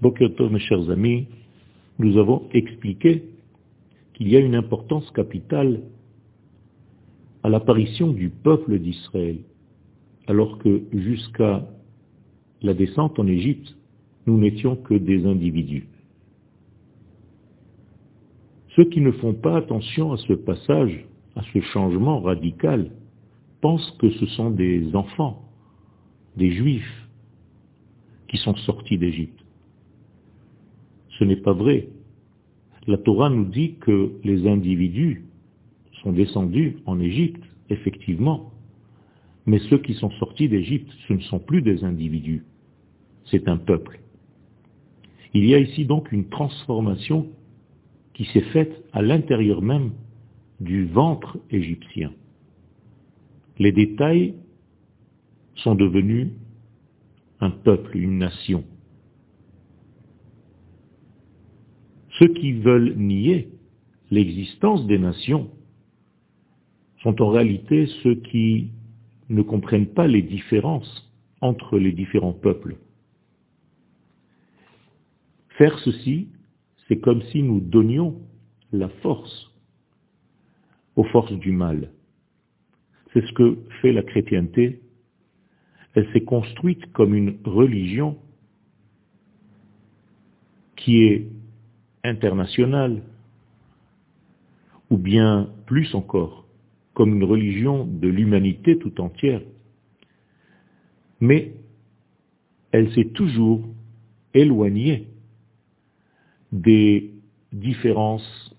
Bokertov, mes chers amis, nous avons expliqué qu'il y a une importance capitale à l'apparition du peuple d'Israël, alors que jusqu'à la descente en Égypte, nous n'étions que des individus. Ceux qui ne font pas attention à ce passage, à ce changement radical, pensent que ce sont des enfants, des juifs, qui sont sortis d'Égypte. Ce n'est pas vrai. La Torah nous dit que les individus sont descendus en Égypte, effectivement, mais ceux qui sont sortis d'Égypte, ce ne sont plus des individus, c'est un peuple. Il y a ici donc une transformation qui s'est faite à l'intérieur même du ventre égyptien. Les détails sont devenus un peuple, une nation. Ceux qui veulent nier l'existence des nations sont en réalité ceux qui ne comprennent pas les différences entre les différents peuples. Faire ceci, c'est comme si nous donnions la force aux forces du mal. C'est ce que fait la chrétienté. Elle s'est construite comme une religion qui est internationale, ou bien plus encore, comme une religion de l'humanité tout entière. Mais elle s'est toujours éloignée des différences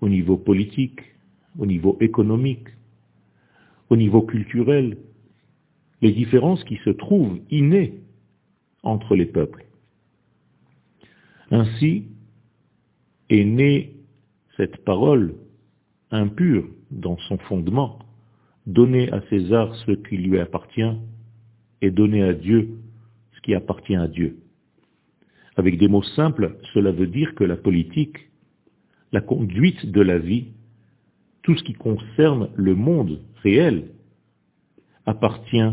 au niveau politique, au niveau économique, au niveau culturel, les différences qui se trouvent innées entre les peuples. Ainsi est née cette parole impure dans son fondement, donner à César ce qui lui appartient et donner à Dieu ce qui appartient à Dieu. Avec des mots simples, cela veut dire que la politique, la conduite de la vie, tout ce qui concerne le monde réel, appartient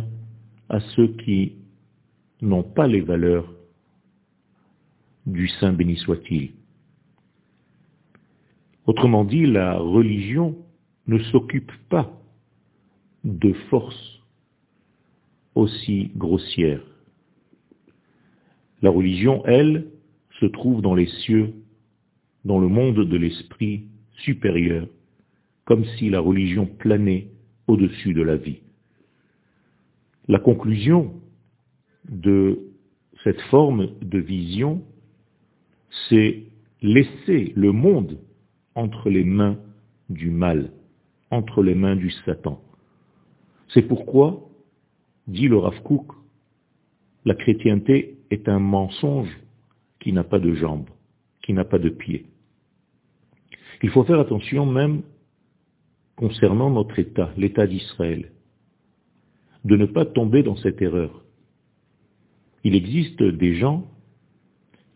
à ceux qui n'ont pas les valeurs du Saint béni soit-il. Autrement dit, la religion ne s'occupe pas de forces aussi grossières. La religion, elle, se trouve dans les cieux, dans le monde de l'esprit supérieur, comme si la religion planait au-dessus de la vie. La conclusion de cette forme de vision, c'est laisser le monde entre les mains du mal, entre les mains du Satan. C'est pourquoi, dit le Rav la chrétienté est un mensonge qui n'a pas de jambes, qui n'a pas de pieds. Il faut faire attention même concernant notre État, l'État d'Israël, de ne pas tomber dans cette erreur. Il existe des gens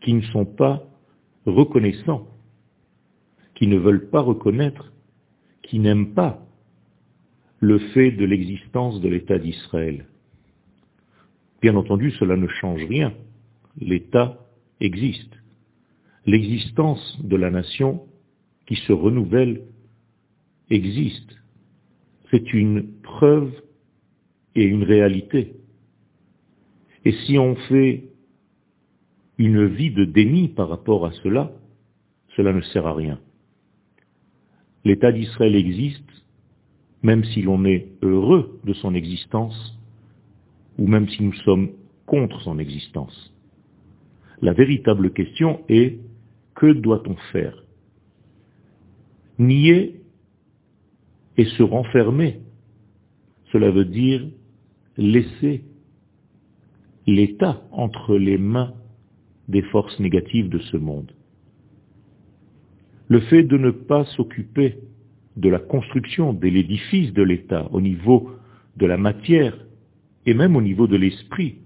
qui ne sont pas reconnaissants, qui ne veulent pas reconnaître, qui n'aiment pas le fait de l'existence de l'État d'Israël. Bien entendu, cela ne change rien. L'État existe. L'existence de la nation qui se renouvelle existe. C'est une preuve et une réalité. Et si on fait une vie de déni par rapport à cela, cela ne sert à rien. L'État d'Israël existe, même si l'on est heureux de son existence, ou même si nous sommes contre son existence. La véritable question est, que doit-on faire? Nier et se renfermer, cela veut dire laisser l'État entre les mains des forces négatives de ce monde. Le fait de ne pas s'occuper de la construction de l'édifice de l'État au niveau de la matière et même au niveau de l'esprit,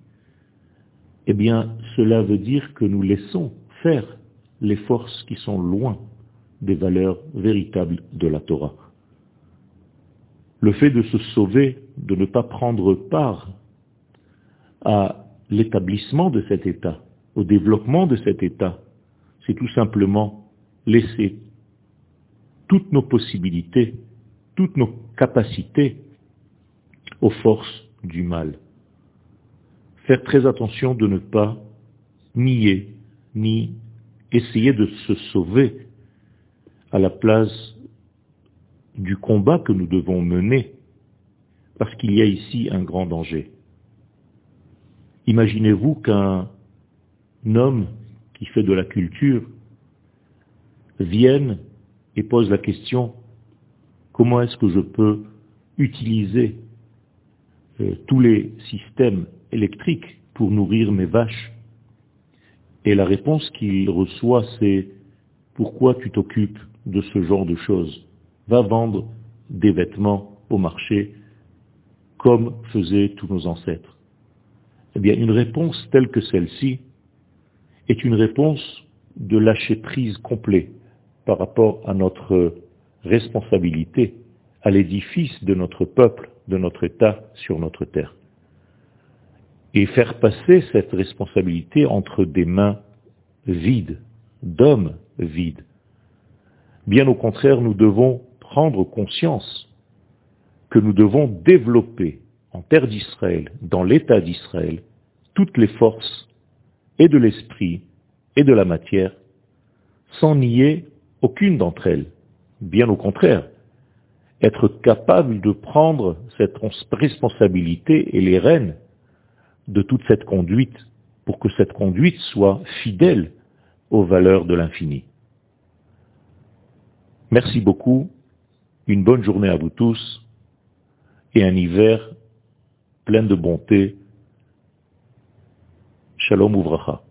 eh bien, cela veut dire que nous laissons faire les forces qui sont loin des valeurs véritables de la Torah. Le fait de se sauver, de ne pas prendre part à l'établissement de cet État, au développement de cet état, c'est tout simplement laisser toutes nos possibilités, toutes nos capacités aux forces du mal. Faire très attention de ne pas nier, ni essayer de se sauver à la place du combat que nous devons mener, parce qu'il y a ici un grand danger. Imaginez-vous qu'un homme qui fait de la culture vienne et pose la question, comment est-ce que je peux utiliser euh, tous les systèmes électriques pour nourrir mes vaches? Et la réponse qu'il reçoit, c'est, pourquoi tu t'occupes de ce genre de choses? Va vendre des vêtements au marché comme faisaient tous nos ancêtres. Eh bien, une réponse telle que celle-ci est une réponse de lâcher prise complet par rapport à notre responsabilité, à l'édifice de notre peuple, de notre État sur notre terre. Et faire passer cette responsabilité entre des mains vides, d'hommes vides. Bien au contraire, nous devons prendre conscience que nous devons développer en terre d'Israël, dans l'État d'Israël, toutes les forces et de l'esprit et de la matière, sans nier aucune d'entre elles. Bien au contraire, être capable de prendre cette responsabilité et les rênes de toute cette conduite pour que cette conduite soit fidèle aux valeurs de l'infini. Merci beaucoup, une bonne journée à vous tous et un hiver plein de bonté. Shalom Ouvracha.